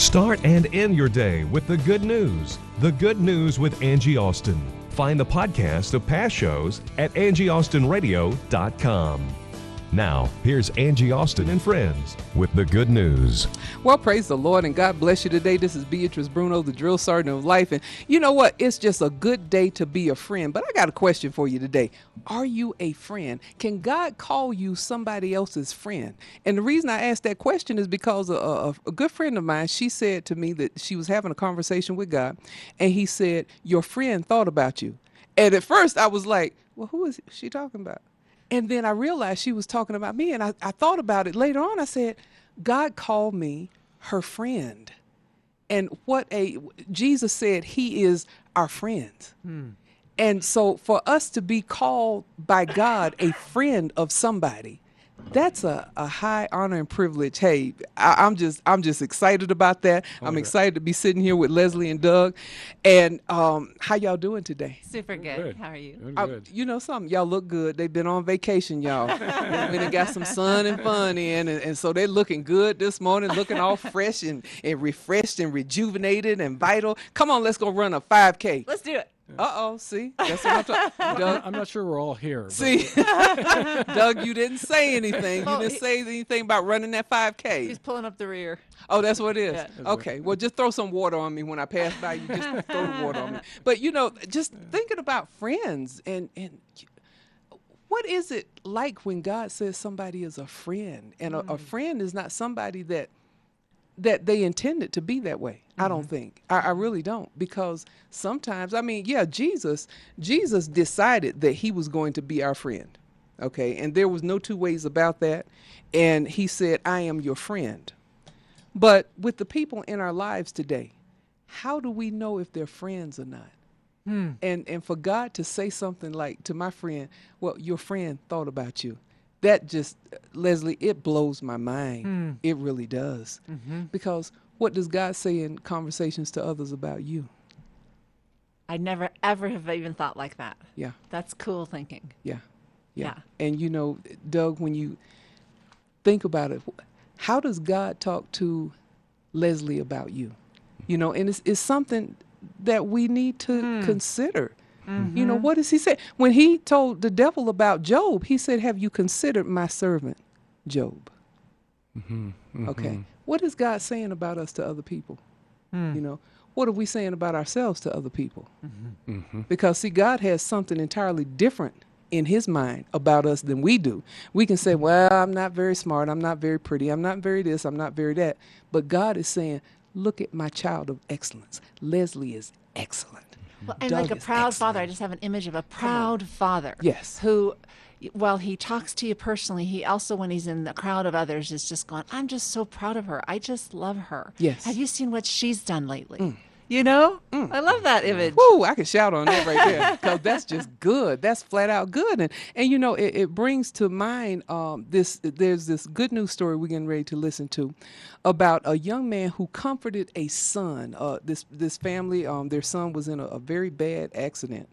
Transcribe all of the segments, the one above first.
Start and end your day with the good news. The Good News with Angie Austin. Find the podcast of past shows at angieaustinradio.com. Now, here's Angie Austin and friends with the good news. Well, praise the Lord and God bless you today. This is Beatrice Bruno, the drill sergeant of life. And you know what? It's just a good day to be a friend. But I got a question for you today. Are you a friend? Can God call you somebody else's friend? And the reason I asked that question is because a, a, a good friend of mine, she said to me that she was having a conversation with God, and He said, Your friend thought about you. And at first I was like, Well, who is she talking about? And then I realized she was talking about me. And I, I thought about it later on. I said, God called me her friend. And what a, Jesus said, He is our friend. Hmm. And so for us to be called by God a friend of somebody, that's a, a high honor and privilege. Hey, I, I'm just I'm just excited about that. I'm excited to be sitting here with Leslie and Doug. And um, how y'all doing today? Super good. Good. How are you? Doing I- good. you know something, y'all look good. They've been on vacation, y'all. They been and got some sun and fun in, and, and so they're looking good this morning, looking all fresh and, and refreshed and rejuvenated and vital. Come on, let's go run a 5K. Let's do it. Uh oh, see, that's what I'm talking. Doug, I'm not sure we're all here. but see, Doug, you didn't say anything. You Well, didn't he- say anything about running that 5K. He's pulling up the rear. Oh, that's what it is. Yeah. Okay. Well, just throw some water on me when I pass by you. Just throw the water on me. But you know, just thinking about friends and and what is it like when God says somebody is a friend, and a, a friend is not somebody that that they intended to be that way. I don't mm-hmm. think. I, I really don't because sometimes I mean, yeah, Jesus, Jesus decided that he was going to be our friend. Okay, and there was no two ways about that. And he said, "I am your friend." But with the people in our lives today, how do we know if they're friends or not? Hmm. And and for God to say something like to my friend, "Well, your friend thought about you," that just uh, Leslie, it blows my mind. Hmm. It really does. Mm-hmm. Because what does God say in conversations to others about you? I never ever have even thought like that. Yeah, That's cool thinking. yeah, yeah. Yeah. And you know, Doug, when you think about it, how does God talk to Leslie about you? You know, and it's, it's something that we need to hmm. consider. Mm-hmm. You know, what does he say? When he told the devil about Job, he said, Have you considered my servant, Job? Mm-hmm. Okay. Mm-hmm. What is God saying about us to other people? Hmm. You know, what are we saying about ourselves to other people? Mm-hmm. Mm-hmm. Because, see, God has something entirely different in his mind about us than we do. We can say, well, I'm not very smart. I'm not very pretty. I'm not very this. I'm not very that. But God is saying, look at my child of excellence. Leslie is excellent. Well, and Doug like a is proud father, I just have an image of a proud father. Yes. Who, well, he talks to you personally. He also, when he's in the crowd of others, is just going, I'm just so proud of her. I just love her. Yes. Mm. Have you seen what she's done lately? You know? I love that image. Woo, I can shout on that right there because that's just good. That's flat out good. And and you know, it, it brings to mind um, this. There's this good news story we're getting ready to listen to about a young man who comforted a son. Uh, this this family, um, their son was in a, a very bad accident,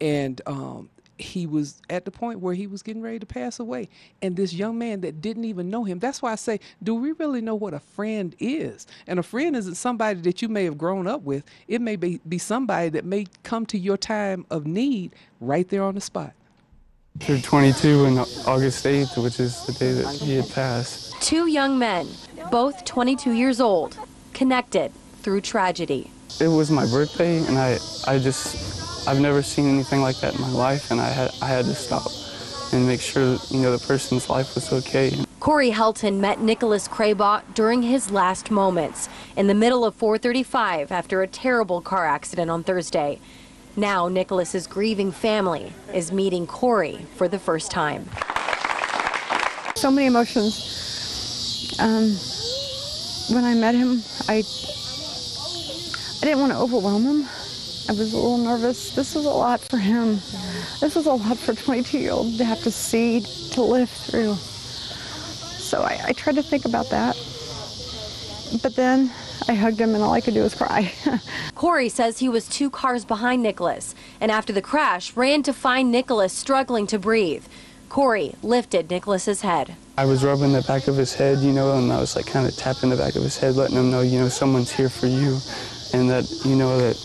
and um, he was at the point where he was getting ready to pass away. And this young man that didn't even know him. That's why I say, do we really know what a friend is? And a friend isn't somebody that you may have grown up with. It may be, be somebody that may come to your time of need right there on the spot. Through 22 on August 8th, which is the day that he had passed. Two young men, both 22 years old, connected through tragedy. It was my birthday, and I, I just, I've never seen anything like that in my life, and I had, I had to stop and make sure, you know, the person's life was okay. Corey Helton met Nicholas Kraybot during his last moments in the middle of 435 after a terrible car accident on Thursday. Now Nicholas's grieving family is meeting Corey for the first time. so many emotions. Um, when I met him, I I didn't want to overwhelm him. I was a little nervous. This was a lot for him. This was a lot for a 22-year-old to have to see, to live through. So I, I tried to think about that. But then I hugged him, and all I could do was cry. Corey says he was two cars behind Nicholas and after the crash ran to find Nicholas struggling to breathe. Corey lifted Nicholas's head. I was rubbing the back of his head, you know, and I was like kind of tapping the back of his head, letting him know, you know, someone's here for you and that, you know, that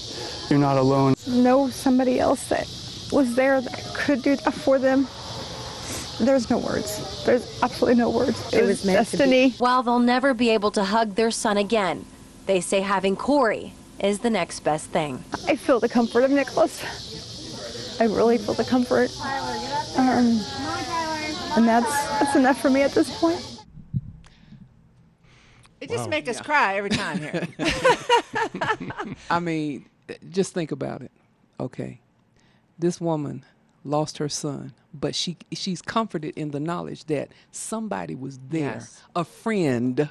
you're not alone. Know somebody else that was there that could do that for them. There's no words. There's absolutely no words. It, was, destiny. While they'll never be able to hug their son again, they say having Corey is the next best thing. I feel the comfort of Nicholas. I really feel the comfort. Um, and that's that's enough for me at this point. It just makes us cry every time here. I mean, just think about it. Okay. This woman lost her son, but she she's comforted in the knowledge that somebody was there. Yes. A friend,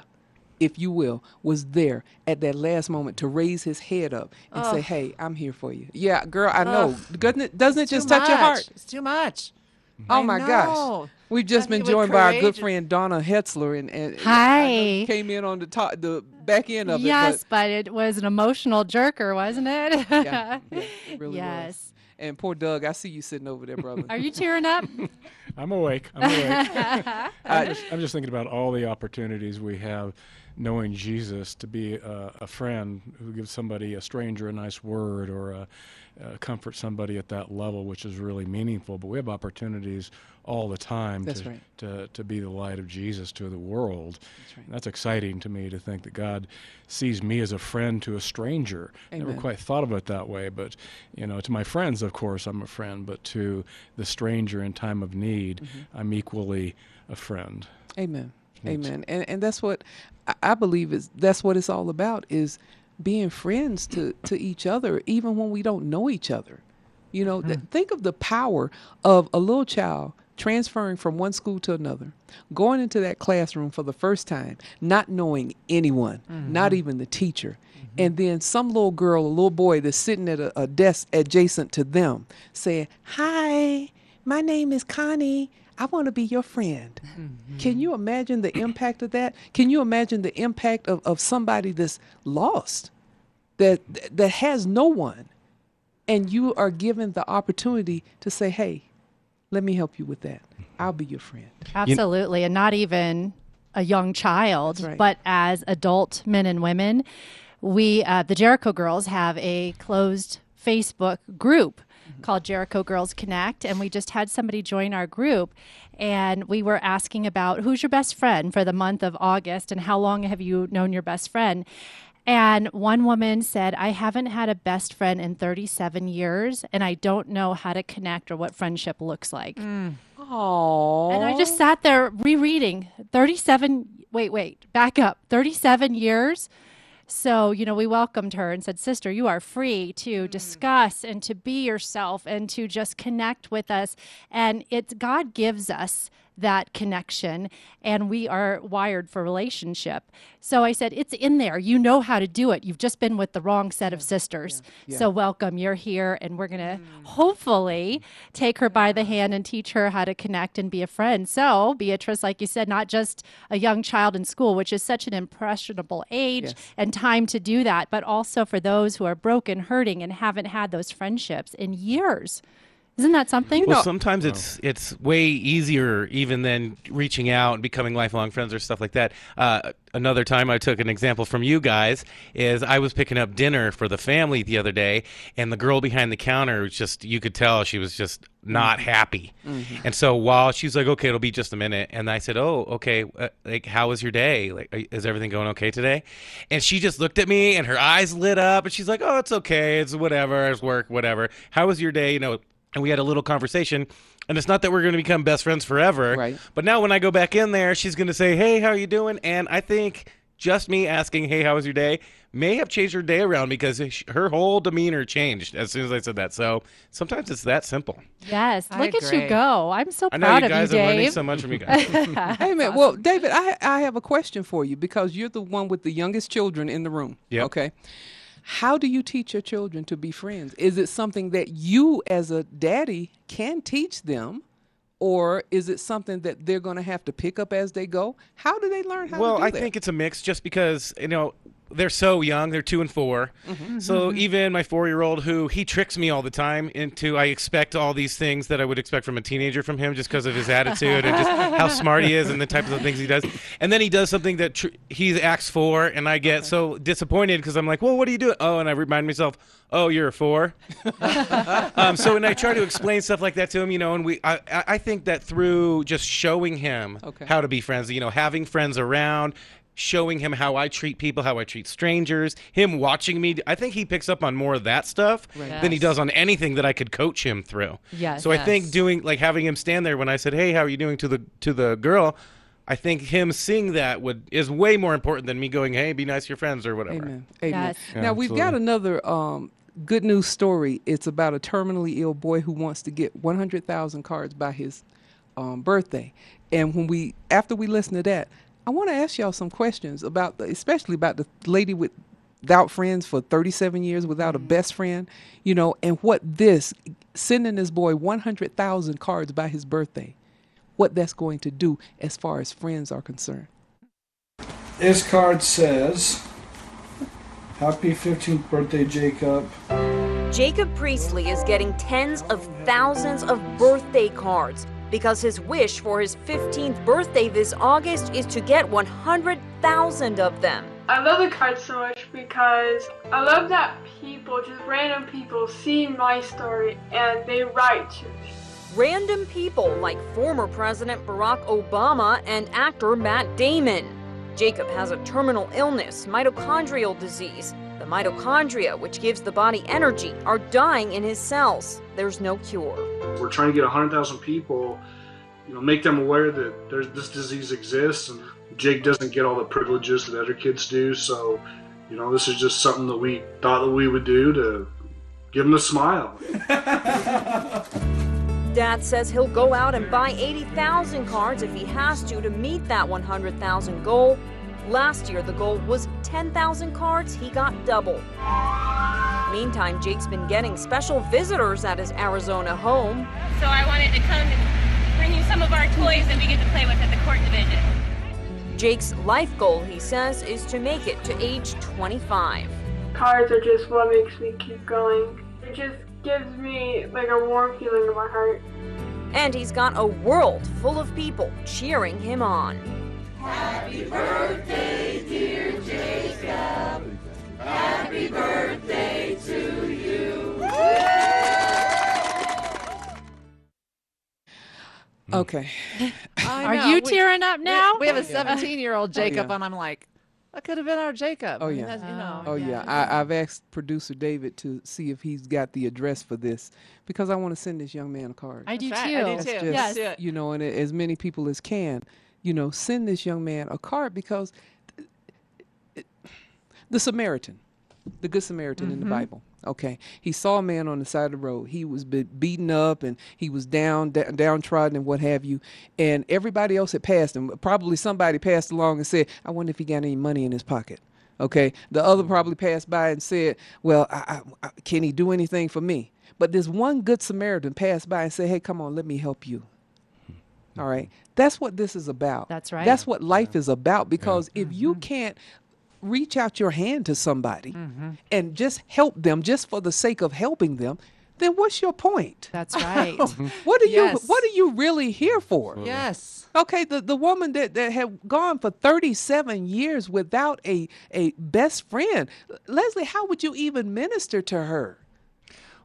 if you will, was there at that last moment to raise his head up and say, "Hey, I'm here for you." Yeah, girl, I know. Doesn't it, doesn't it just Too touch your heart? It's too much. Oh I my know. gosh. We've just been joined by our good friend Donna Hetzler and, and Hi. you came in on the top the back end of yes, it. Yes, but it was an emotional jerker, wasn't it? Yeah, yeah, it really was. And poor Doug, I see you sitting over there, brother. Are you tearing up? I'm awake. I'm awake. I'm, just, I'm just thinking about all the opportunities we have knowing Jesus to be a, a friend who gives somebody, a stranger, a nice word or a, uh, comfort somebody at that level, which is really meaningful. But we have opportunities all the time That's to, right. to, to be the light of Jesus to the world. That's right. That's exciting to me to think that God sees me as a friend to a stranger. I never quite thought of it that way, but you know, to my friends, of course, I'm a friend, but to the stranger in time of need, Mm-hmm. I'm equally a friend. Amen. Amen. And and that's what I believe is that's what it's all about is being friends to to each other even when we don't know each other. You know, th- hmm. think of the power of a little child transferring from one school to another, going into that classroom for the first time, not knowing anyone, mm-hmm. not even the teacher. Mm-hmm. And then some little girl, a little boy that's sitting at a, a desk adjacent to them saying, Hi, my name is Connie. I want to be your friend. Can you imagine the impact of that? Can you imagine the impact of, of somebody that's lost, that that has no one, and you are given the opportunity to say, "Hey, let me help you with that. I'll be your friend." Absolutely. and not even a young child, right. but as adult men and women. We, uh, the Jericho Girls, have a closed Facebook group called Jericho Girls Connect. And we just had somebody join our group. And we were asking about who's your best friend for the month of August and how long have you known your best friend? And one woman said, I haven't had a best friend in 37 years, and I don't know how to connect or what friendship looks like. Oh, And I just sat there rereading 37. Wait, wait, back up. 37 years. So, you know, we welcomed her and said, Sister, you are free to mm. discuss and to be yourself and to just connect with us. And it's God gives us that connection and we are wired for relationship. So I said, It's in there. You know how to do it. You've just been with the wrong set of sisters. So welcome. You're here and we're going to mm. hopefully take her by the hand and teach her how to connect and be a friend. So, Beatrice, like you said, not just a young child in school, which is such an impressionable age Yes. and time to do that, but also for those who are broken, hurting, and haven't had those friendships in years. Isn't that something? Well, sometimes it's it's way easier even than reaching out and becoming lifelong friends or stuff like that. Uh, another time I took an example from you guys is I was picking up dinner for the family the other day, and the girl behind the counter was just you could tell she was just not happy. And so while she's like, "Okay, it'll be just a minute," and I said, "Oh, okay. Uh, like, how was your day? Like, are- is everything going okay today?" And she just looked at me, and her eyes lit up, and she's like, "Oh, it's okay. It's whatever. It's work. Whatever. How was your day? You know." And we had a little conversation. And it's not that we're going to become best friends forever. Right. But now when I go back in there, she's going to say, "Hey, how are you doing?" And I think just me asking, "Hey, how was your day?" may have changed her day around because her whole demeanor changed as soon as I said that. So sometimes it's that simple. Yes. I Look at you go. I'm so I know proud you guys of you, are learning Dave. so much from you guys. Hey man, well, David, I I have a question for you because you're the one with the youngest children in the room. Yep. Okay. How do you teach your children to be friends? Is it something that you as a daddy can teach them? Or is it something that they're going to have to pick up as they go? How do they learn how well, to do I that? think it's a mix just because, you know, they're so young. They're two and 4 Mm-hmm. So even my four-year-old, who he tricks me all the time into, I expect all these things that I would expect from a teenager from him, just because of his attitude and just how smart he is and the types of things he does. And then he does something that tr- he acts for, and I get so disappointed because I'm like, well, what are you doing? Oh, and I remind myself, oh, you're a four. um, so when I try to explain stuff like that to him, you know, and we, I, I I think that through just showing him Okay. how to be friends, you know, having friends around, showing him how I treat people, how I treat strangers, him watching me, I think he picks up on more of that stuff than he does on anything that I could coach him through. Yes. So I think doing like having him stand there when I said, "Hey, how are you doing?" to the to the girl. I think him seeing that would is way more important than me going, "Hey, be nice to your friends" or whatever. Amen. Amen. Yes. Yeah, now we've got another um, good news story. It's about a terminally ill boy who wants to get 100,000 cards by his um, birthday. And when we after we listen to that, I want to ask y'all some questions about the, especially about the lady with without friends for 37 years without a mm-hmm. best friend, you know, and what this sending this boy 100,000 cards by his birthday, what that's going to do as far as friends are concerned. This card says, Happy 15th birthday, Jacob. Jacob Priestley is getting tens of thousands of birthday cards because his wish for his 15th birthday this August is to get 100,000 of them. I love the cards so much because I love that people, just random people, see my story and they write to me. Random people like former President Barack Obama and actor Matt Damon. Jacob has a terminal illness, mitochondrial disease. The mitochondria, which gives the body energy, are dying in his cells. There's no cure. We're trying to get 100,000 people, you know, make them aware that there's, this disease exists and Jake doesn't get all the privileges that other kids do. So, you know, this is just something that we thought that we would do to give him a smile. Dad says he'll go out and buy 80,000 cards if he has to to meet that 100,000 goal. Last year, the goal was 10,000 cards. He got double. Meantime, Jake's been getting special visitors at his Arizona home. So I wanted to come and bring you some of our toys that we get to play with at the court division. Jake's life goal, he says, is to make it to age 25. Cards are just what makes me keep going. It just gives me like a warm feeling in my heart. And he's got a world full of people cheering him on. Okay. I Are know. you We- tearing up now? We, have a 17 year old Jacob, yeah. and I'm like, that could have been our Jacob. Oh, yeah. that's, you know, Oh yeah, I, I've asked producer David to see if he's got the address for this because I want to send this young man a card. I do That's too. right, I do That's too. just, Let's do it. you know, and as many people as can, you know, send this young man a card because it, the Samaritan, the Good Samaritan in the mm-hmm. Bible. Okay, he saw a man on the side of the road. He was be- beaten up and he was down, downtrodden, and what have you. And everybody else had passed him. Probably somebody passed along and said, "I wonder if he got any money in his pocket." Okay, the other mm-hmm. probably passed by and said, "Well, I, I, I, can he do anything for me?" But this one good Samaritan passed by and said, "Hey, come on, let me help you." All right, that's what this is about. That's right. That's what life is about. Because if mm-hmm. you can't reach out your hand to somebody mm-hmm. and just help them, just for the sake of helping them, then what's your point? That's right. What are Yes. you What are you really here for? yes. Okay, the, the woman that, that had gone for 37 years without a, a best friend. Leslie, how would you even minister to her?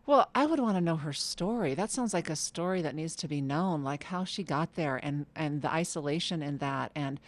Well, I would want to know her story. That sounds like a story that needs to be known, like how she got there and, and the isolation in that and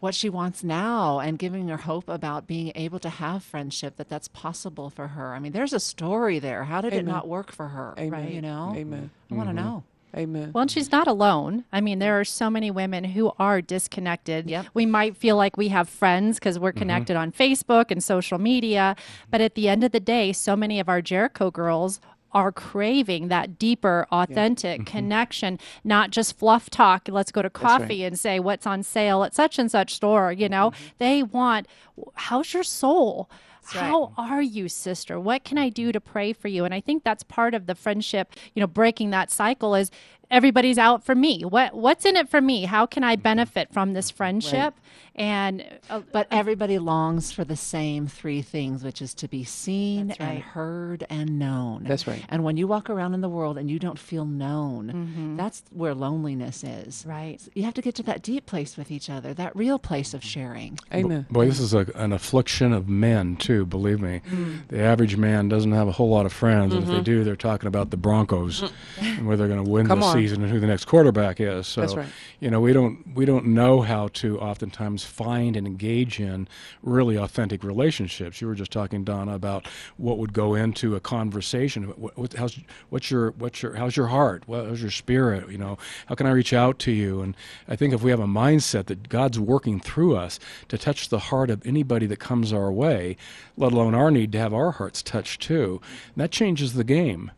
what she wants now and giving her hope about being able to have friendship, that that's possible for her. I mean, there's a story there. How did it not work for her? Amen. You know? Amen. I want to mm-hmm. know. Amen. Well, and she's not alone. I mean, there are so many women who are disconnected. Yep. We might feel like we have friends because we're mm-hmm. connected on Facebook and social media. But at the end of the day, so many of our Jericho girls are craving that deeper, authentic mm-hmm. connection, not just fluff talk. Let's go to coffee and say what's on sale at such and such store. You know, mm-hmm. they want, how's your soul? right. How are you, sister? What can I do mm-hmm. to pray for you? And I think that's part of the friendship, you know, breaking that cycle is everybody's out for me. What what's in it for me? How can I benefit from this friendship? And uh, But everybody longs for the same three things, which is to be seen That's and heard and known. That's right. And when you walk around in the world and you don't feel known, Mm-hmm. that's where loneliness is. Right. You have to get to that deep place with each other, that real place of sharing. Amen. Boy, this is a, an affliction of men too. Believe me, Mm. the average man doesn't have a whole lot of friends, and if Mm-hmm. they do, they're talking about the Broncos and whether they're going to win Come the on. Season and who the next quarterback is. So, right. you know, we don't we don't know how to oftentimes find and engage in really authentic relationships. You were just talking, Donna, about what would go into a conversation. What, what, how's what's your what's your how's your heart? How's your spirit? You know, how can I reach out to you? And I think if we have a mindset that God's working through us to touch the heart of anybody that comes our way, let alone our need to have our hearts touched too, that changes the game.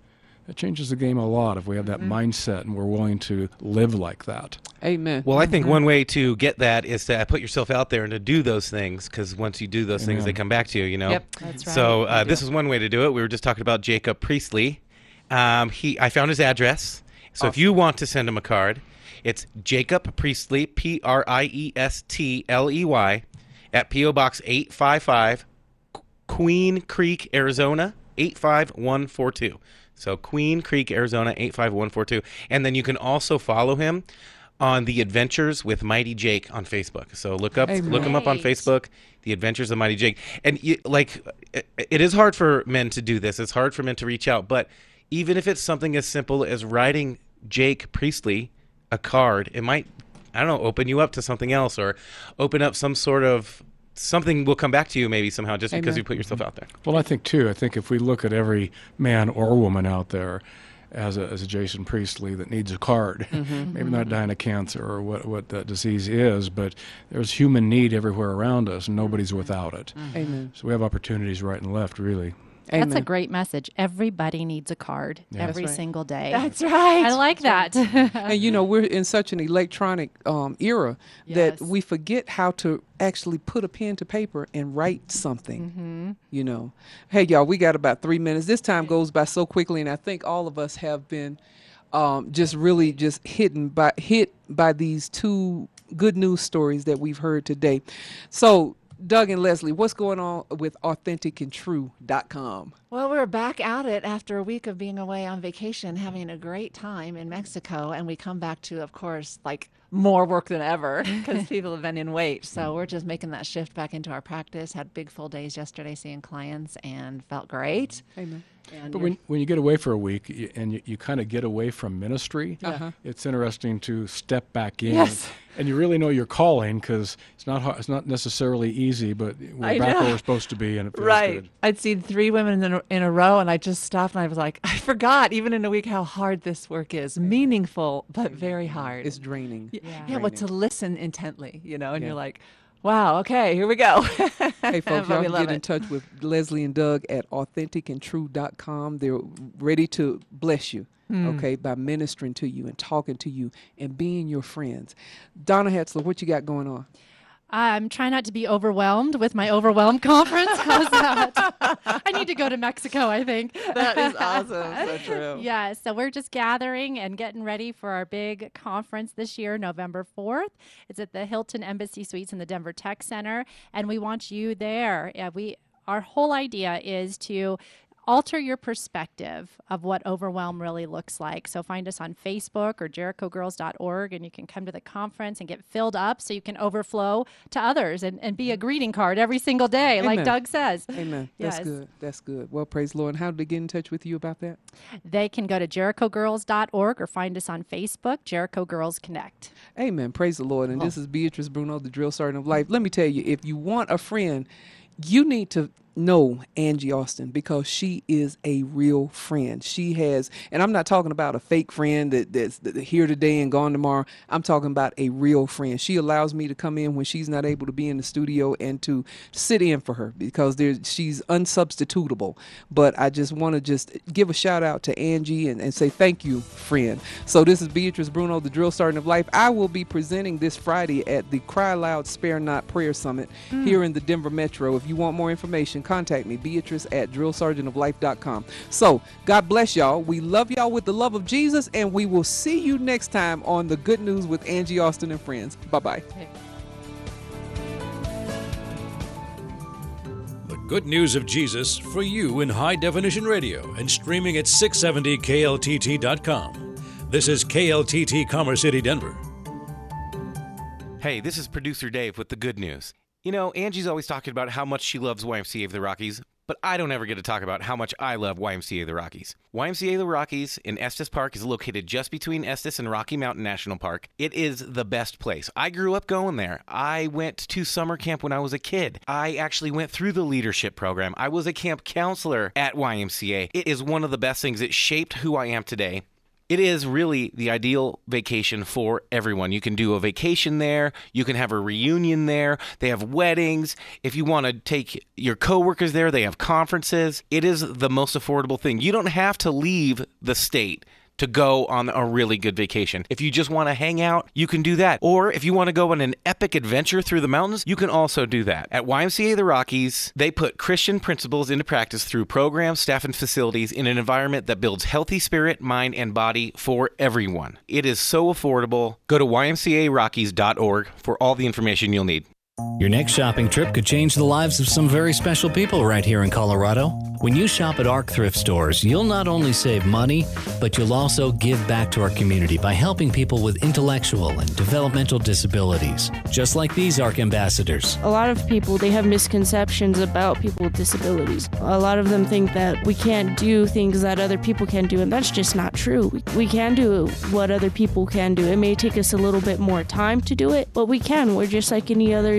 That changes the game a lot if we have that mindset and we're willing to live like that. Amen. Well, I think one way to get that is to put yourself out there and to do those things because once you do those things, they come back to you, you know? Yep. That's So right. uh, this is one way to do it. We were just talking about Jacob Priestley. Um, he, I found his address. So if you want to send him a card, it's Jacob Priestley, P R I E S T L E Y, at PO Box 855, Queen Creek, Arizona 85142. So Queen Creek, Arizona 85142. And then you can also follow him on the Adventures with Mighty Jake on Facebook. So look up Amen. look him up on Facebook, The Adventures of Mighty Jake. And you, like it, it is hard for men to do this. It's hard for men to reach out, but even if it's something as simple as writing Jake Priestley a card, it might I don't know, open you up to something else or open up some sort of something will come back to you maybe somehow just because you put yourself out there. Well, I think too. I think if we look at every man or woman out there as a, as a Jason Priestley that needs a card, mm-hmm, maybe mm-hmm. not dying of cancer or what what that disease is, but there's human need everywhere around us, and nobody's without it. Mm-hmm. Amen. So we have opportunities right and left, really. Amen. that's a great message. Everybody needs a card every right. single day. That's right. I like that. and you know we're in such an electronic um, era Yes. that we forget how to actually put a pen to paper and write something Mm-hmm. you know hey y'all we got about three minutes this time goes by so quickly and i think all of us have been um, just really just hidden by hit by these two good news stories that we've heard today so doug and leslie what's going on with authenticandtrue.com Well, we're back at it after a week of being away on vacation, having a great time in Mexico. And we come back to, of course, like more work than ever because people have been in wait. So we're just making that shift back into our practice. Had big full days yesterday seeing clients and felt great. amen And But when, when you get away for a week y- and you, you kind of get away from ministry, Uh-huh. it's interesting to step back in. Yes. And you really know your calling because it's not hard, it's not necessarily easy, but we're I back where we're supposed to be, and it feels Right. good. I'd seen three women in a, in a row, and I just stopped and I was like, I forgot, even in a week, how hard this work is. Meaningful, but very hard. it's draining yeah, Yeah. yeah well, to listen intently, you know, and Yeah. you're like, wow, okay, here we go. Hey, folks, y'all can get in touch with Leslie and Doug at authenticandtrue.com. They're ready to bless you, Hmm. okay, by ministering to you and talking to you and being your friends. Donna Hetzler, what you got going on? I'm trying not to be overwhelmed with my overwhelmed conference. How's that? I need to go to Mexico, I think. That is awesome. So true. Yeah, so we're just gathering and getting ready for our big conference this year, November 4th. It's at the Hilton Embassy Suites in the Denver Tech Center, and we want you there. Yeah, we our whole idea is to alter your perspective of what overwhelm really looks like. So find us on Facebook or jerichogirls.org and you can come to the conference and get filled up so you can overflow to others and, and be a greeting card every single day, like Doug says. Amen. That's good. That's good. Well, praise the Lord. And how did they get in touch with you about that? They can go to jerichogirls.org or find us on Facebook, Jericho Girls Connect. Amen. Praise the Lord. And this oh. is Beatrice Bruno, the drill sergeant of life. Let me tell you, if you want a friend, you need to know Angie Austin because she is a real friend. She has, and I'm not talking about a fake friend that, that's here today and gone tomorrow. I'm talking about a real friend. She allows me to come in when she's not able to be in the studio and to sit in for her because there's she's unsubstitutable. But I just want to just give a shout out to Angie and, and say thank you, friend. So this is Beatrice Bruno, the drill sergeant of life. I will be presenting this Friday at the Cry Loud Spare Not Prayer Summit mm. here in the Denver Metro. If you want more information, contact me, Beatrice at drillsergeantoflife.com. So, God bless y'all. We love y'all with the love of Jesus, and we will see you next time on The Good News with Angie Austin and Friends. Bye bye. The good news of Jesus for you in high definition radio and streaming at 670kltt.com. This is KLTT Commerce City, Denver. Hey, this is producer Dave with the good news. You know, Angie's always talking about how much she loves YMCA of the Rockies, but I don't ever get to talk about how much I love YMCA of the Rockies. YMCA of the Rockies in Estes Park is located just between Estes and Rocky Mountain National Park. It is the best place. I grew up going there. I went to summer camp when I was a kid. I actually went through the leadership program. I was a camp counselor at YMCA. It is one of the best things. It shaped who I am today. It is really the ideal vacation for everyone. You can do a vacation there, you can have a reunion there, they have weddings. If you want to take your coworkers there, they have conferences. It is the most affordable thing. You don't have to leave the state to go on a really good vacation. If you just want to hang out, you can do that. Or if you want to go on an epic adventure through the mountains, you can also do that. At YMCA the Rockies, they put Christian principles into practice through programs, staff, and facilities in an environment that builds healthy spirit, mind, and body for everyone. It is so affordable. Go to ymcarockies.org for all the information you'll need. Your next shopping trip could change the lives of some very special people right here in Colorado. When you shop at ARC thrift stores, you'll not only save money, but you'll also give back to our community by helping people with intellectual and developmental disabilities, just like these ARC ambassadors. A lot of people they have misconceptions about people with disabilities. A lot of them think that we can't do things that other people can do, and that's just not true. We, can do what other people can do. It may take us a little bit more time to do it, but we can. We're just like any other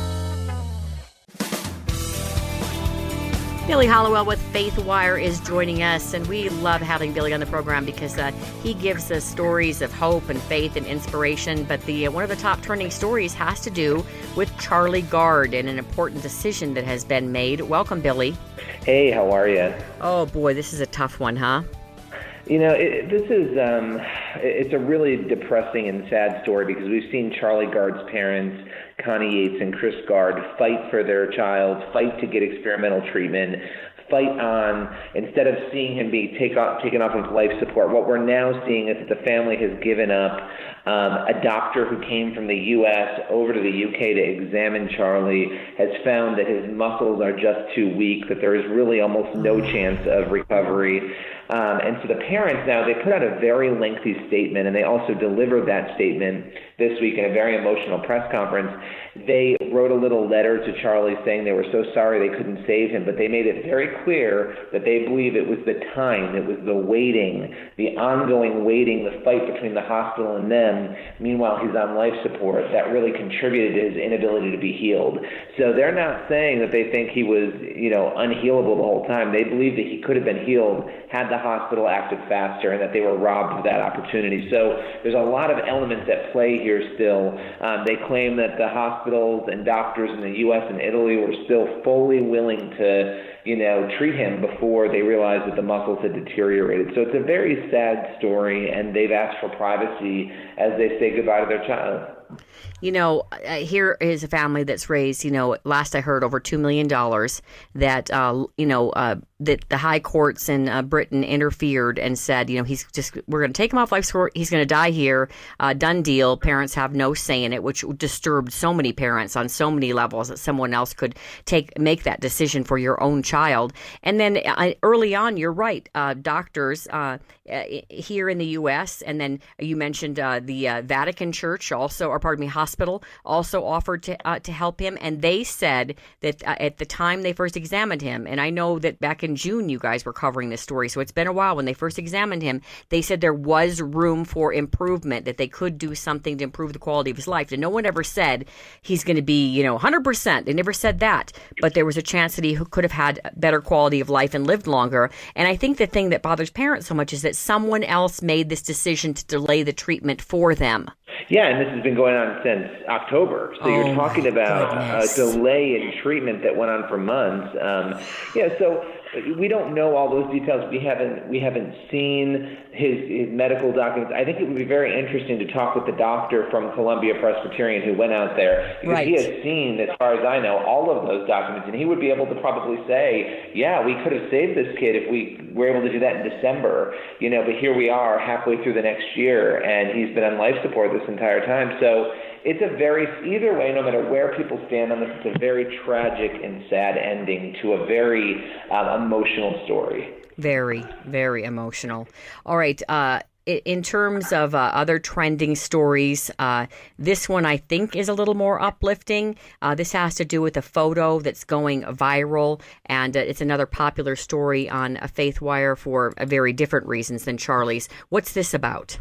Billy Hallowell with Faith Wire is joining us, and we love having Billy on the program because uh, he gives us stories of hope and faith and inspiration. But the uh, one of the top trending stories has to do with Charlie Gard and an important decision that has been made. Welcome, Billy. Hey, how are you? Oh boy, this is a tough one, huh? You know, it, this is um, it's a really depressing and sad story because we've seen Charlie Gard's parents, Connie Yates and Chris Gard, fight for their child, fight to get experimental treatment, fight on instead of seeing him be take off, taken off of life support. What we're now seeing is that the family has given up um, a doctor who came from the U.S. over to the U.K. to examine Charlie has found that his muscles are just too weak, that there is really almost no chance of recovery. Um, and so the parents now, they put out a very lengthy statement, and they also delivered that statement this week in a very emotional press conference. They wrote a little letter to Charlie saying they were so sorry they couldn't save him, but they made it very clear that they believe it was the time, it was the waiting, the ongoing waiting, the fight between the hospital and them. Meanwhile, he's on life support. That really contributed to his inability to be healed. So they're not saying that they think he was, you know, unhealable the whole time. They believe that he could have been healed had the hospital acted faster and that they were robbed of that opportunity. So there's a lot of elements at play here still. Um, they claim that the hospitals and doctors in the U.S. and Italy were still fully willing to, you know, treat him before they realized that the muscles had deteriorated. So it's a very sad story, and they've asked for privacy as they say goodbye to their child. You know, uh, here is a family that's raised, you know, last I heard over $2 million that, uh, you know, uh, that the high courts in uh, Britain interfered and said, you know, he's just, we're going to take him off life support. He's going to die here. Uh, done deal. Parents have no say in it, which disturbed so many parents on so many levels that someone else could take, make that decision for your own child. And then uh, early on, you're right. Uh, doctors uh, here in the U.S., and then you mentioned uh, the Vatican Church also are pardon me, hospital also offered to uh, to help him, and they said that uh, at the time they first examined him, and I know that back in June you guys were covering this story, so it's been a while. When they first examined him, they said there was room for improvement, that they could do something to improve the quality of his life, and no one ever said he's going to be, you know, 100%. They never said that, but there was a chance that he could have had better quality of life and lived longer. And I think the thing that bothers parents so much is that someone else made this decision to delay the treatment for them. Yeah, and this has been going on since October. So Oh, you're talking about goodness. a delay in treatment that went on for months. Um, yeah, so we don't know all those details. We haven't we haven't seen his, his medical documents. I think it would be very interesting to talk with the doctor from Columbia Presbyterian who went out there because he Right. has seen, as far as I know, all of those documents, and he would be able to probably say, "Yeah, we could have saved this kid if we were able to do that in December." You know, but here we are, halfway through the next year, and he's been on life support this entire time. So it's a very either way, no matter where people stand on this, it's a very tragic and sad ending to a very um, emotional story. Very, very emotional. All right. Uh, in terms of uh, other trending stories, uh, this one I think is a little more uplifting. Uh, this has to do with a photo that's going viral, and uh, it's another popular story on a Faith Wire for uh, very different reasons than Charlie's. What's this about?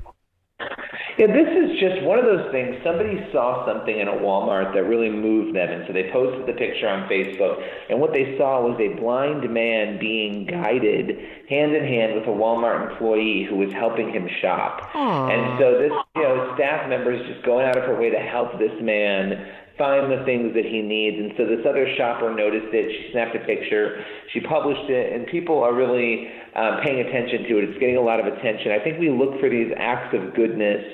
Yeah, this is just one of those things. Somebody saw something in a Walmart that really moved them, and so they posted the picture on Facebook. And what they saw was a blind man being guided hand in hand with a Walmart employee who was helping him shop. And so this, you know, staff member is just going out of her way to help this man find the things that he needs. And so this other shopper noticed it. She snapped a picture. She published it, and people are really um, paying attention to it. It's getting a lot of attention. I think we look for these acts of goodness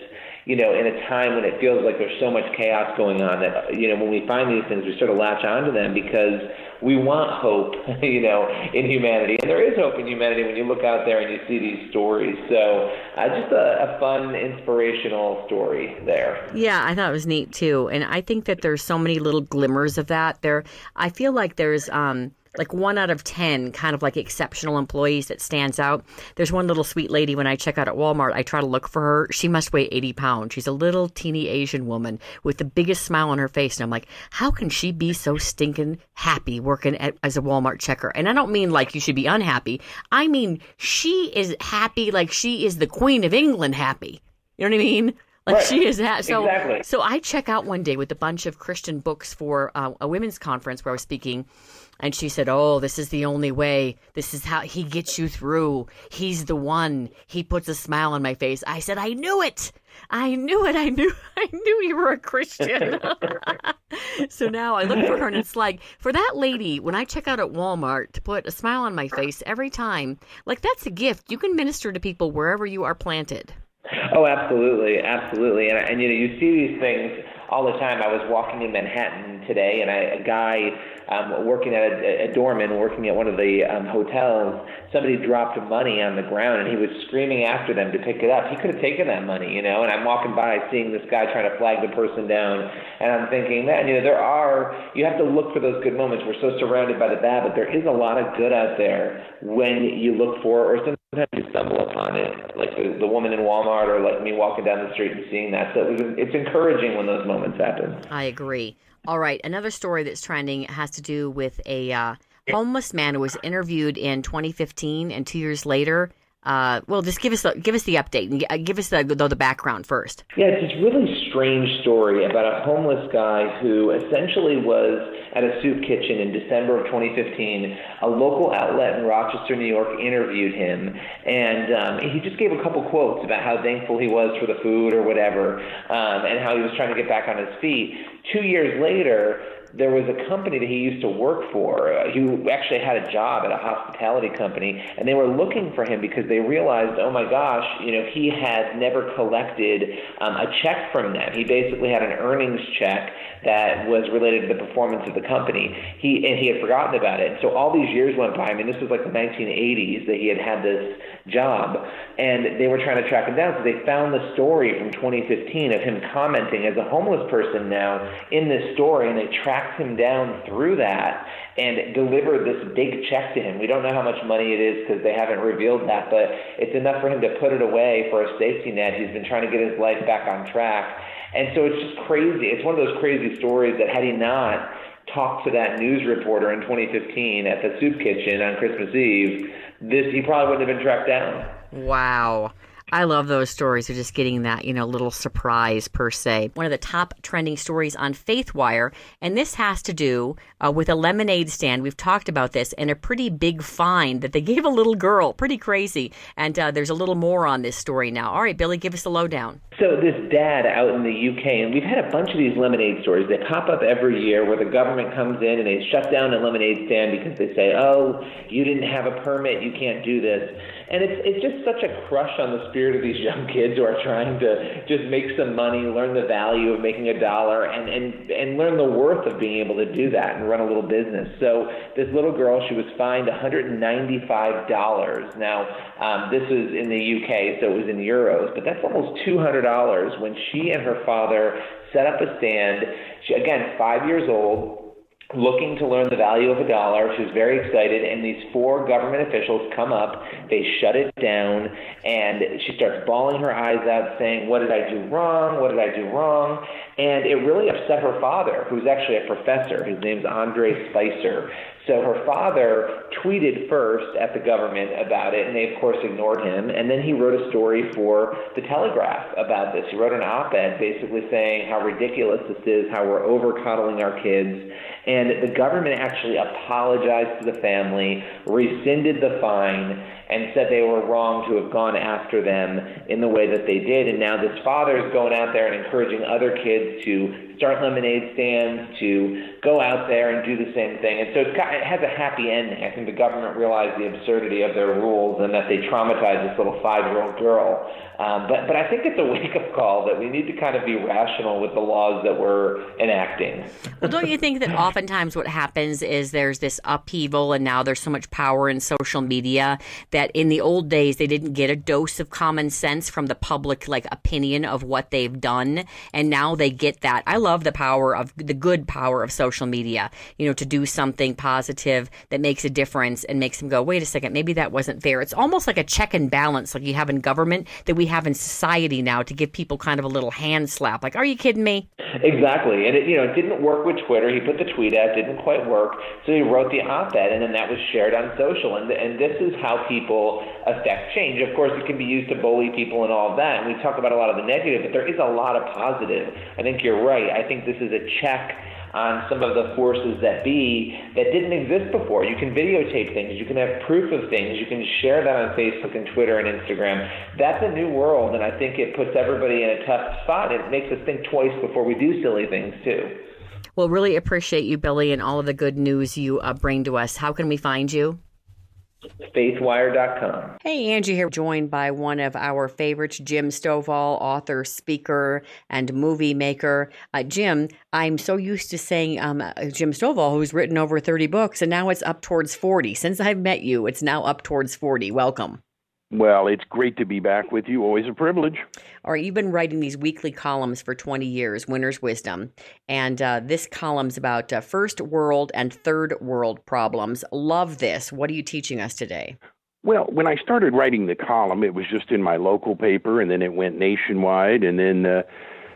you know, in a time when it feels like there's so much chaos going on that, you know, when we find these things, we sort of latch onto them because we want hope, you know, in humanity. And there is hope in humanity when you look out there and you see these stories. So uh, just a, a fun, inspirational story there. Yeah, I thought it was neat too, and I think that there's so many little glimmers of that. There, I feel like there's um like one out of ten kind of like exceptional employees that stands out. There's one little sweet lady when I check out at Walmart. I try to look for her. She must weigh 80 pounds. She's a little teeny Asian woman with the biggest smile on her face, and I'm like, how can she be so stinking happy working at, as a Walmart checker? And I don't mean like you should be unhappy. I mean she is happy like she is the Queen of England happy. You know what I mean? Like Right. she is ha- so. Exactly. So I check out one day with a bunch of Christian books for uh, a women's conference where I was speaking, and she said, "Oh, this is the only way. This is how he gets you through. He's the one. He puts a smile on my face." I said, "I knew it. I knew it. I knew. I knew you were a Christian." so now I look for her, and it's like for that lady when I check out at Walmart to put a smile on my face every time. Like that's a gift. You can minister to people wherever you are planted. Oh, absolutely, absolutely. And, and you know, you see these things all the time. I was walking in Manhattan today, and I, a guy um, working at a, a doorman, working at one of the um, hotels, somebody dropped money on the ground, and he was screaming after them to pick it up. He could have taken that money, you know. And I'm walking by, seeing this guy trying to flag the person down, and I'm thinking, man, you know, there are. You have to look for those good moments. We're so surrounded by the bad, but there is a lot of good out there when you look for, or sometimes you stumble upon it, like the, the woman in Walmart, or like me walking down the street and seeing that. So it was, it's encouraging when those moments happen. I agree. All right, another story that's trending has to do with a uh, homeless man who was interviewed in 2015, and two years later. Uh, well, just give us the, give us the update and uh, give us the, the the background first. Yeah, it's this really strange story about a homeless guy who essentially was at a soup kitchen in December of 2015. A local outlet in Rochester, New York, interviewed him, and um, he just gave a couple quotes about how thankful he was for the food or whatever, um, and how he was trying to get back on his feet. Two years later, there was a company that he used to work for. Uh, he actually had a job at a hospitality company, and they were looking for him because they realized, oh my gosh, you know, he had never collected um, a check from them. He basically had an earnings check that was related to the performance of the company. He and he had forgotten about it. And so all these years went by. I mean, this was like the 1980s that he had had this job, and they were trying to track him down. So they found the story from 2015 of him commenting as a homeless person now in this story, and they tracked him down through that and delivered this big check to him. We don't know how much money it is because they haven't revealed that, but it's enough for him to put it away for a safety net. He's been trying to get his life back on track. And so it's just crazy. It's one of those crazy stories that had he not talked to that news reporter in 2015 at the soup kitchen on Christmas Eve, this he probably wouldn't have been tracked down. Wow. I love those stories of just getting that, you know, little surprise per se. One of the top trending stories on FaithWire, and this has to do uh, with a lemonade stand. We've talked about this and a pretty big fine that they gave a little girl. Pretty crazy. And uh, there's a little more on this story now. All right, Billy, give us the lowdown. So this dad out in the UK, and we've had a bunch of these lemonade stories. They pop up every year where the government comes in and they shut down a lemonade stand because they say, "Oh, you didn't have a permit, you can't do this." And it's it's just such a crush on the spirit of these young kids who are trying to just make some money, learn the value of making a dollar, and and and learn the worth of being able to do that and run a little business. So this little girl, she was fined 195 dollars. Now um, this was in the UK, so it was in euros, but that's almost 200 dollars when she and her father set up a stand. She again five years old looking to learn the value of a dollar. She was very excited, and these four government officials come up, they shut it down, and she starts bawling her eyes out, saying, What did I do wrong? What did I do wrong? And it really upset her father, who's actually a professor. His name's Andre Spicer. So her father tweeted first at the government about it, and they, of course, ignored him. And then he wrote a story for The Telegraph about this. He wrote an op ed basically saying how ridiculous this is, how we're over coddling our kids. And the government actually apologized to the family, rescinded the fine, and said they were wrong to have gone after them in the way that they did. And now this father is going out there and encouraging other kids to start lemonade stands, to go out there and do the same thing. And so it's got, it has a happy ending. I think the government realized the absurdity of their rules and that they traumatized this little five-year-old girl. Um, but but I think it's a wake-up call that we need to kind of be rational with the laws that we're enacting. Well, don't you think that oftentimes what happens is there's this upheaval, and now there's so much power in social media that in the old days they didn't get a dose of common sense from the public like opinion of what they've done, and now they get that. I love the power of the good power of social media. You know, to do something positive that makes a difference and makes them go, wait a second, maybe that wasn't fair. It's almost like a check and balance, like you have in government that we have in society now to give people kind of a little hand slap. Like, are you kidding me? Exactly, and it you know it didn't work with Twitter. He put the tweet out, it didn't quite work, so he wrote the op-ed, and then that was shared on social. And and this is how people affect change. Of course, it can be used to bully people and all that. And we talk about a lot of the negative, but there is a lot of positive. I think you're right. I think this is a check on some of the forces that be that didn't exist before. You can videotape things, you can have proof of things, you can share that on Facebook and Twitter and Instagram. That's a new world, and I think it puts everybody in a tough spot. It makes us think twice before we do silly things, too. Well, really appreciate you, Billy, and all of the good news you uh, bring to us. How can we find you? faithwire.com. Hey, Angie here, joined by one of our favorites, Jim Stovall, author, speaker, and movie maker. Uh, Jim, I'm so used to saying um, uh, Jim Stovall, who's written over 30 books, and now it's up towards 40. Since I've met you, it's now up towards 40. Welcome. Well, it's great to be back with you. Always a privilege. All right, you've been writing these weekly columns for 20 years, Winner's Wisdom. And uh, this column's about uh, first world and third world problems. Love this. What are you teaching us today? Well, when I started writing the column, it was just in my local paper, and then it went nationwide, and then uh,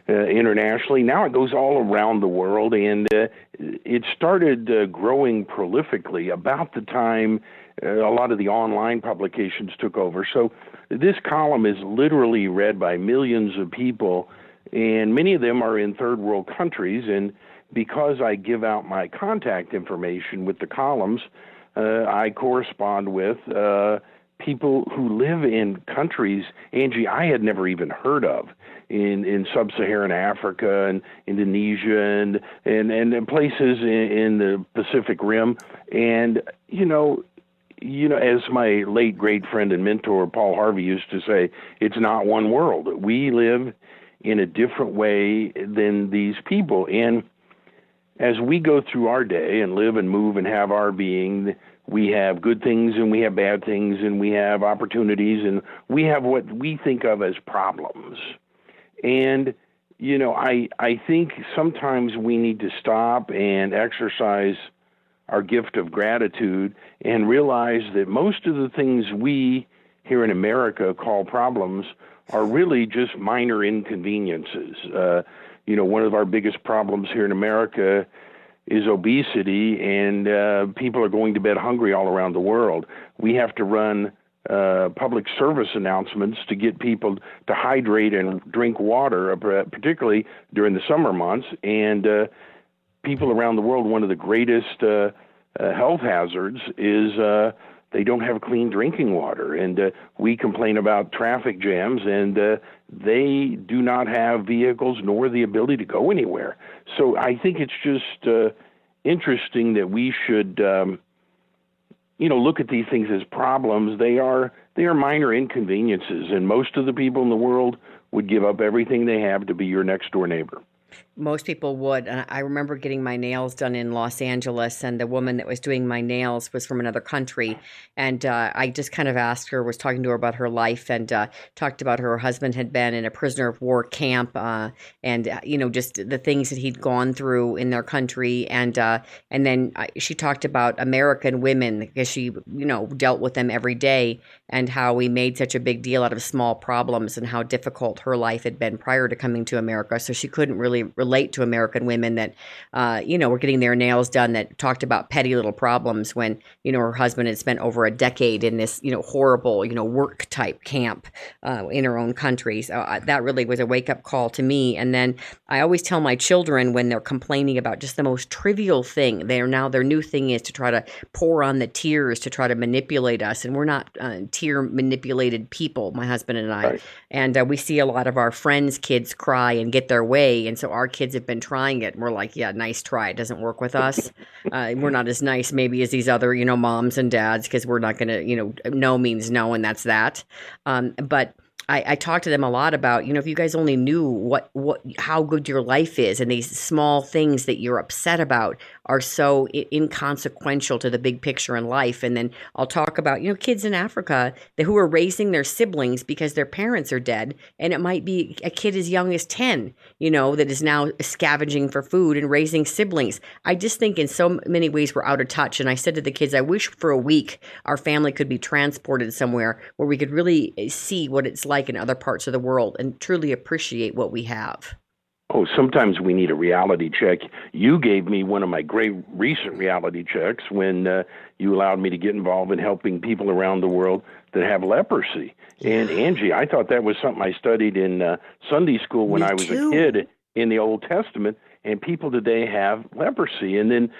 uh, internationally. Now it goes all around the world, and uh, it started uh, growing prolifically about the time a lot of the online publications took over. So this column is literally read by millions of people, and many of them are in third world countries. And because I give out my contact information with the columns, uh, I correspond with uh, people who live in countries, Angie, I had never even heard of in, in sub-Saharan Africa and Indonesia and and and places in, in the Pacific Rim. And you know, you know, as my late great friend and mentor Paul Harvey used to say, it's not one world. We live in a different way than these people. And as we go through our day and live and move and have our being, we have good things and we have bad things and we have opportunities and we have what we think of as problems. And you know, I I think sometimes we need to stop and exercise our gift of gratitude and realize that most of the things we here in America call problems are really just minor inconveniences. Uh, you know, one of our biggest problems here in America is obesity, and uh, people are going to bed hungry all around the world. We have to run uh, public service announcements to get people to hydrate and drink water, uh, particularly during the summer months. And uh, people around the world, one of the greatest uh, uh, health hazards is uh, they don't have clean drinking water. And uh, we complain about traffic jams, and uh, they do not have vehicles nor the ability to go anywhere. So I think it's just uh, interesting that we should. Um, you know, look at these things as problems. They are they are minor inconveniences, and most of the people in the world would give up everything they have to be your next door neighbor most people would. And I remember getting my nails done in Los Angeles, and the woman that was doing my nails was from another country. And uh, I just kind of asked her, was talking to her about her life, and uh, talked about her husband had been in a prisoner of war camp, uh, and uh, you know just the things that he'd gone through in their country, and uh, and then she talked about American women because she you know dealt with them every day, and how we made such a big deal out of small problems, and how difficult her life had been prior to coming to America. So she couldn't really to American women that, uh, you know, were getting their nails done that talked about petty little problems when, you know, her husband had spent over a decade in this, you know, horrible, you know, work type camp uh, in her own country. So uh, that really was a wake up call to me. And then I always tell my children when they're complaining about just the most trivial thing, they are now their new thing is to try to pour on the tears to try to manipulate us. And we're not uh, tear manipulated people, my husband and I. Right. And uh, we see a lot of our friends' kids cry and get their way. And so our kids have been trying it. We're like, yeah, nice try. It doesn't work with us. Uh, we're not as nice maybe as these other, you know, moms and dads because we're not going to, you know, no means no, and that's that. Um, but I, I talk to them a lot about, you know, if you guys only knew what what how good your life is and these small things that you're upset about are so inconsequential to the big picture in life. And then I'll talk about, you know, kids in Africa who are raising their siblings because their parents are dead. And it might be a kid as young as 10, you know, that is now scavenging for food and raising siblings. I just think in so many ways we're out of touch. And I said to the kids, I wish for a week our family could be transported somewhere where we could really eh, see what it's like in other parts of the world and truly appreciate what we have. Oh, sometimes we need a reality check. You gave me one of my great recent reality checks when uh, you allowed me to get involved in helping people around the world that have leprosy. And Angie, I thought that was something I studied in uh, Sunday school when me I was too. a kid in the Old Testament. And people today have leprosy. And then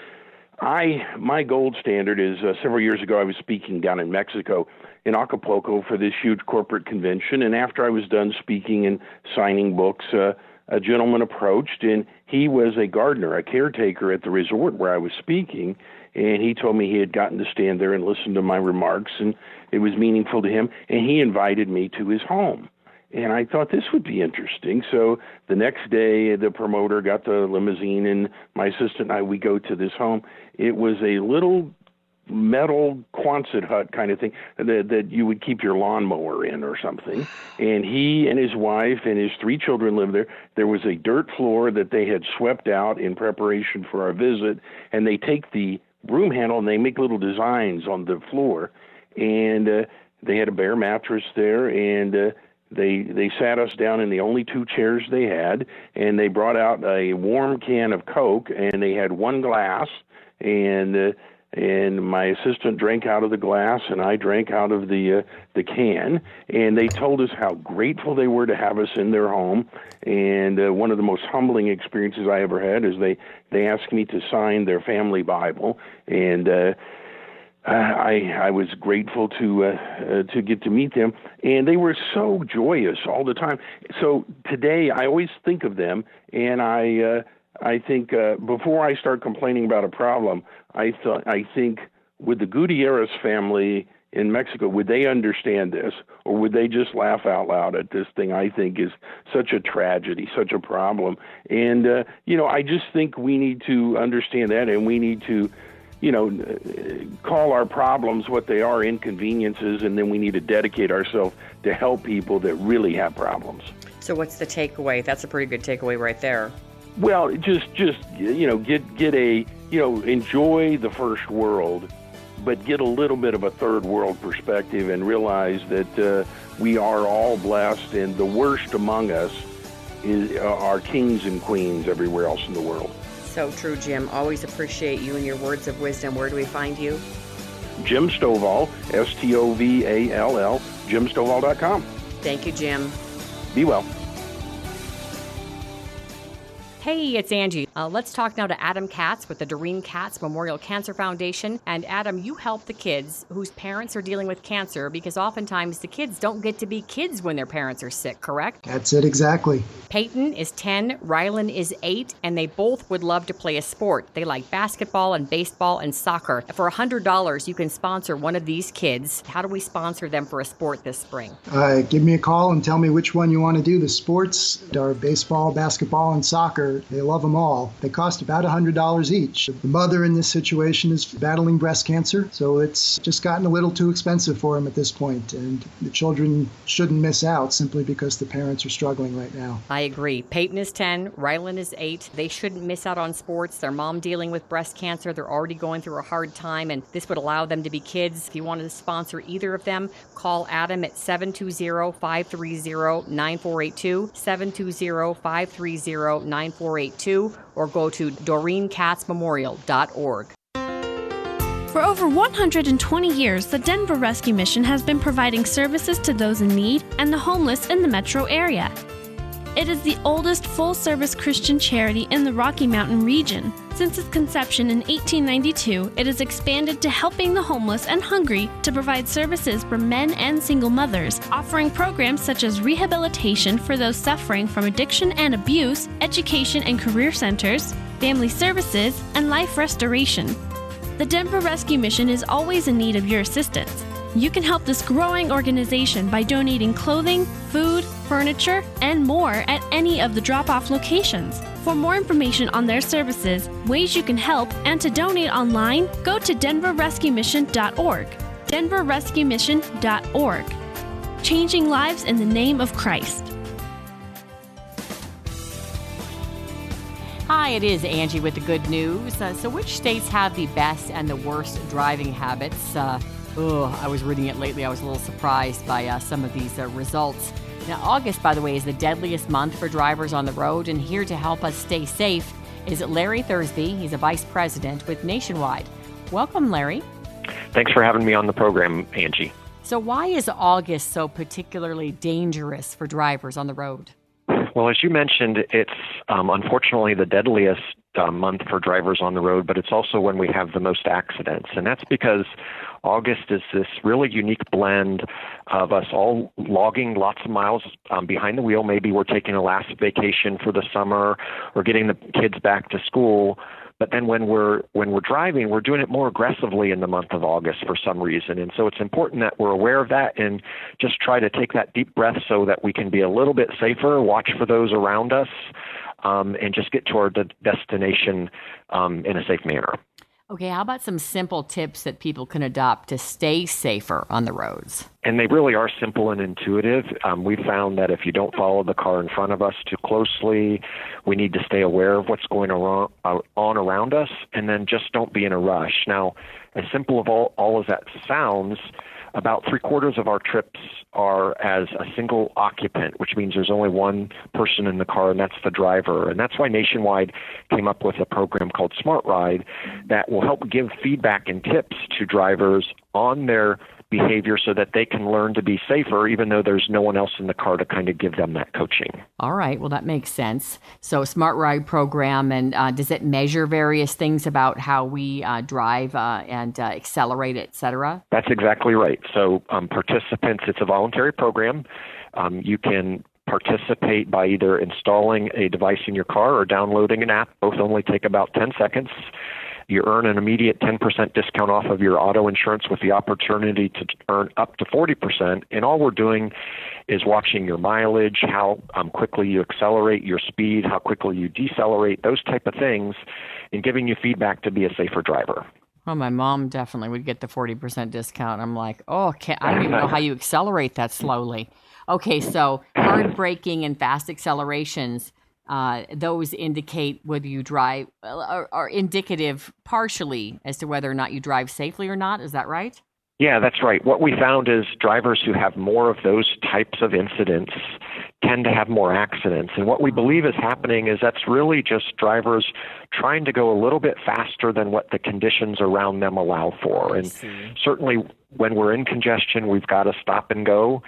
I, my gold standard is uh, several years ago I was speaking down in Mexico in Acapulco for this huge corporate convention. And after I was done speaking and signing books, uh, a gentleman approached, and he was a gardener, a caretaker at the resort where I was speaking. And he told me he had gotten to stand there and listen to my remarks, and it was meaningful to him. And he invited me to his home. And I thought this would be interesting. So the next day, the promoter got the limousine, and my assistant and I, we go to this home. It was a little metal Quonset hut kind of thing that that you would keep your lawnmower in or something. And he and his wife and his three children lived there. There was a dirt floor that they had swept out in preparation for our visit, and they take the broom handle and they make little designs on the floor. And uh, they had a bare mattress there, and uh, they they sat us down in the only two chairs they had, and they brought out a warm can of Coke, and they had one glass, and uh, and my assistant drank out of the glass and I drank out of the uh, the can. And they told us how grateful they were to have us in their home. And uh, one of the most humbling experiences I ever had is they they asked me to sign their family bible. And uh I I was grateful to uh, uh, to get to meet them, and they were so joyous all the time. So today, I always think of them, and I uh, I think uh, before I start complaining about a problem, I thought I think with the Gutierrez family in Mexico, would they understand this, or would they just laugh out loud at this thing? I think is such a tragedy, such a problem, and uh, you know, I just think we need to understand that, and we need to, you know, call our problems what they are, inconveniences, and then we need to dedicate ourselves to help people that really have problems. So what's the takeaway? That's a pretty good takeaway right there. Well, just just you know, get get a you know, enjoy the first world, but get a little bit of a third world perspective and realize that uh, we are all blessed, and the worst among us is uh, are kings and queens everywhere else in the world. So true, Jim. Always appreciate you and your words of wisdom. Where do we find you? Jim Stovall, S T O V A L L, jimstovall.com. Thank you, Jim. Be well. Hey, it's Angie. Uh, let's talk now to Adam Katz with the Doreen Katz Memorial Cancer Foundation. And Adam, you help the kids whose parents are dealing with cancer because oftentimes the kids don't get to be kids when their parents are sick, correct? That's it exactly. Peyton is 10, Rylan is 8, and they both would love to play a sport. They like basketball and baseball and soccer. For $100, you can sponsor one of these kids. How do we sponsor them for a sport this spring? Uh, give me a call and tell me which one you want to do. The sports are baseball, basketball, and soccer. They love them all. They cost about $100 each. The mother in this situation is battling breast cancer, so it's just gotten a little too expensive for them at this point. point, and the children shouldn't miss out simply because the parents are struggling right now. I agree. Peyton is 10, Rylan is 8. They shouldn't miss out on sports. Their mom dealing with breast cancer, they're already going through a hard time, and this would allow them to be kids. If you wanted to sponsor either of them, call Adam at 720 530 9482, 720 530 9482, or go to DoreenKatzMemorial.org. For over 120 years, the Denver Rescue Mission has been providing services to those in need and the homeless in the metro area. It is the oldest full service Christian charity in the Rocky Mountain region. Since its conception in 1892, it has expanded to helping the homeless and hungry to provide services for men and single mothers, offering programs such as rehabilitation for those suffering from addiction and abuse, education and career centers, family services, and life restoration. The Denver Rescue Mission is always in need of your assistance. You can help this growing organization by donating clothing, food, furniture, and more at any of the drop off locations. For more information on their services, ways you can help, and to donate online, go to denverrescuemission.org. denverrescuemission.org. Changing lives in the name of Christ. Hi, it is Angie with the good news. Uh, so, which states have the best and the worst driving habits? Uh, oh, I was reading it lately. I was a little surprised by uh, some of these uh, results. Now, August, by the way, is the deadliest month for drivers on the road, and here to help us stay safe is Larry Thursby. He's a vice president with Nationwide. Welcome, Larry. Thanks for having me on the program, Angie. So, why is August so particularly dangerous for drivers on the road? Well, as you mentioned, it's um, unfortunately the deadliest uh, month for drivers on the road, but it's also when we have the most accidents. And that's because August is this really unique blend of us all logging lots of miles um, behind the wheel. Maybe we're taking a last vacation for the summer or getting the kids back to school. But then when we're when we're driving, we're doing it more aggressively in the month of August for some reason. And so it's important that we're aware of that and just try to take that deep breath so that we can be a little bit safer, watch for those around us, um, and just get to our de- destination um, in a safe manner. Okay, how about some simple tips that people can adopt to stay safer on the roads? And they really are simple and intuitive. Um, we found that if you don't follow the car in front of us too closely, we need to stay aware of what's going on, uh, on around us, and then just don't be in a rush. Now, as simple of all, all as that sounds, about three quarters of our trips are as a single occupant, which means there's only one person in the car, and that's the driver. And that's why Nationwide came up with a program called Smart Ride that will help give feedback and tips to drivers on their behavior so that they can learn to be safer even though there's no one else in the car to kind of give them that coaching. All right, well that makes sense. So smart ride program and uh, does it measure various things about how we uh, drive uh, and uh, accelerate, cetera? That's exactly right. So um, participants, it's a voluntary program. Um, you can participate by either installing a device in your car or downloading an app. Both only take about 10 seconds. You earn an immediate 10% discount off of your auto insurance with the opportunity to earn up to 40%. And all we're doing is watching your mileage, how um, quickly you accelerate, your speed, how quickly you decelerate, those type of things, and giving you feedback to be a safer driver. Well, my mom definitely would get the 40% discount. I'm like, oh, can't, I don't even know how you accelerate that slowly. Okay, so hard braking and fast accelerations, uh, those indicate whether you drive, are, are indicative partially as to whether or not you drive safely or not. Is that right? Yeah, that's right. What we found is drivers who have more of those types of incidents tend to have more accidents. And what we believe is happening is that's really just drivers trying to go a little bit faster than what the conditions around them allow for. And certainly when we're in congestion, we've got to stop and go.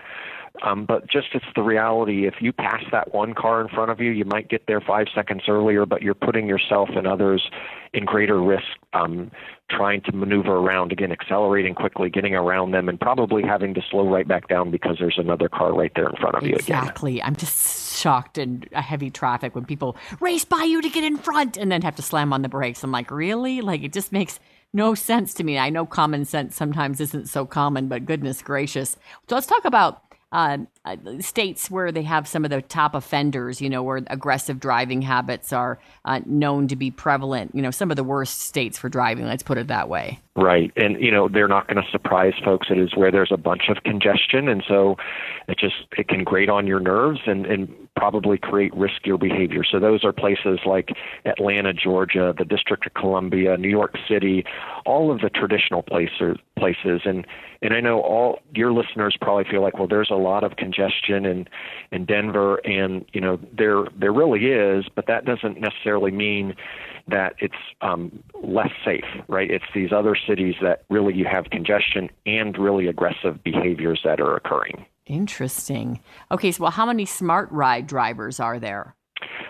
Um, but just it's the reality. If you pass that one car in front of you, you might get there five seconds earlier, but you're putting yourself and others in greater risk um, trying to maneuver around, again, accelerating quickly, getting around them, and probably having to slow right back down because there's another car right there in front of you again. Exactly. I'm just shocked in heavy traffic when people race by you to get in front and then have to slam on the brakes. I'm like, really? Like, it just makes no sense to me. I know common sense sometimes isn't so common, but goodness gracious. So let's talk about uh, uh, states where they have some of the top offenders, you know, where aggressive driving habits are uh, known to be prevalent. You know, some of the worst states for driving. Let's put it that way. Right. And, you know, they're not going to surprise folks. It is where there's a bunch of congestion. And so it just, it can grate on your nerves and, and probably create riskier behavior. So those are places like Atlanta, Georgia, the District of Columbia, New York City, all of the traditional places, places. And, and I know all your listeners probably feel like, well, there's a lot of congestion in, in Denver. And, you know, there, there really is, but that doesn't necessarily mean that it's um, less safe, right? It's these other cities that really you have congestion and really aggressive behaviors that are occurring. Interesting. Okay, so well, how many smart ride drivers are there?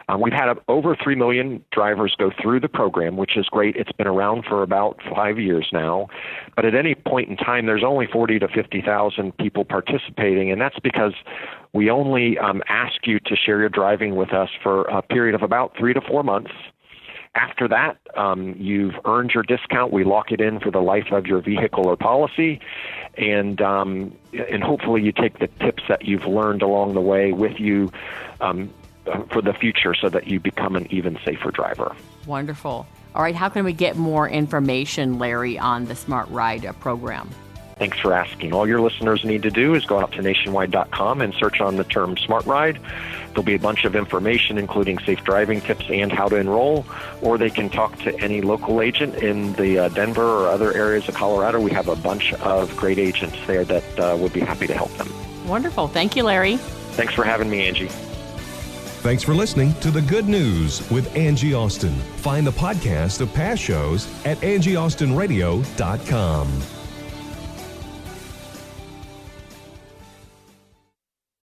Um, we've had over 3 million drivers go through the program, which is great. It's been around for about five years now. But at any point in time, there's only 40 to 50,000 people participating, and that's because we only um, ask you to share your driving with us for a period of about three to four months. After that, um, you've earned your discount. We lock it in for the life of your vehicle or policy, and um, and hopefully you take the tips that you've learned along the way with you um, for the future, so that you become an even safer driver. Wonderful. All right, how can we get more information, Larry, on the Smart Ride uh, program? Thanks for asking. All your listeners need to do is go out to nationwide.com and search on the term Smart Ride. There'll be a bunch of information, including safe driving tips and how to enroll, or they can talk to any local agent in the uh, Denver or other areas of Colorado. We have a bunch of great agents there that uh, would be happy to help them. Wonderful. Thank you, Larry. Thanks for having me, Angie. Thanks for listening to The Good News with Angie Austin. Find the podcast of past shows at angieaustinradio.com.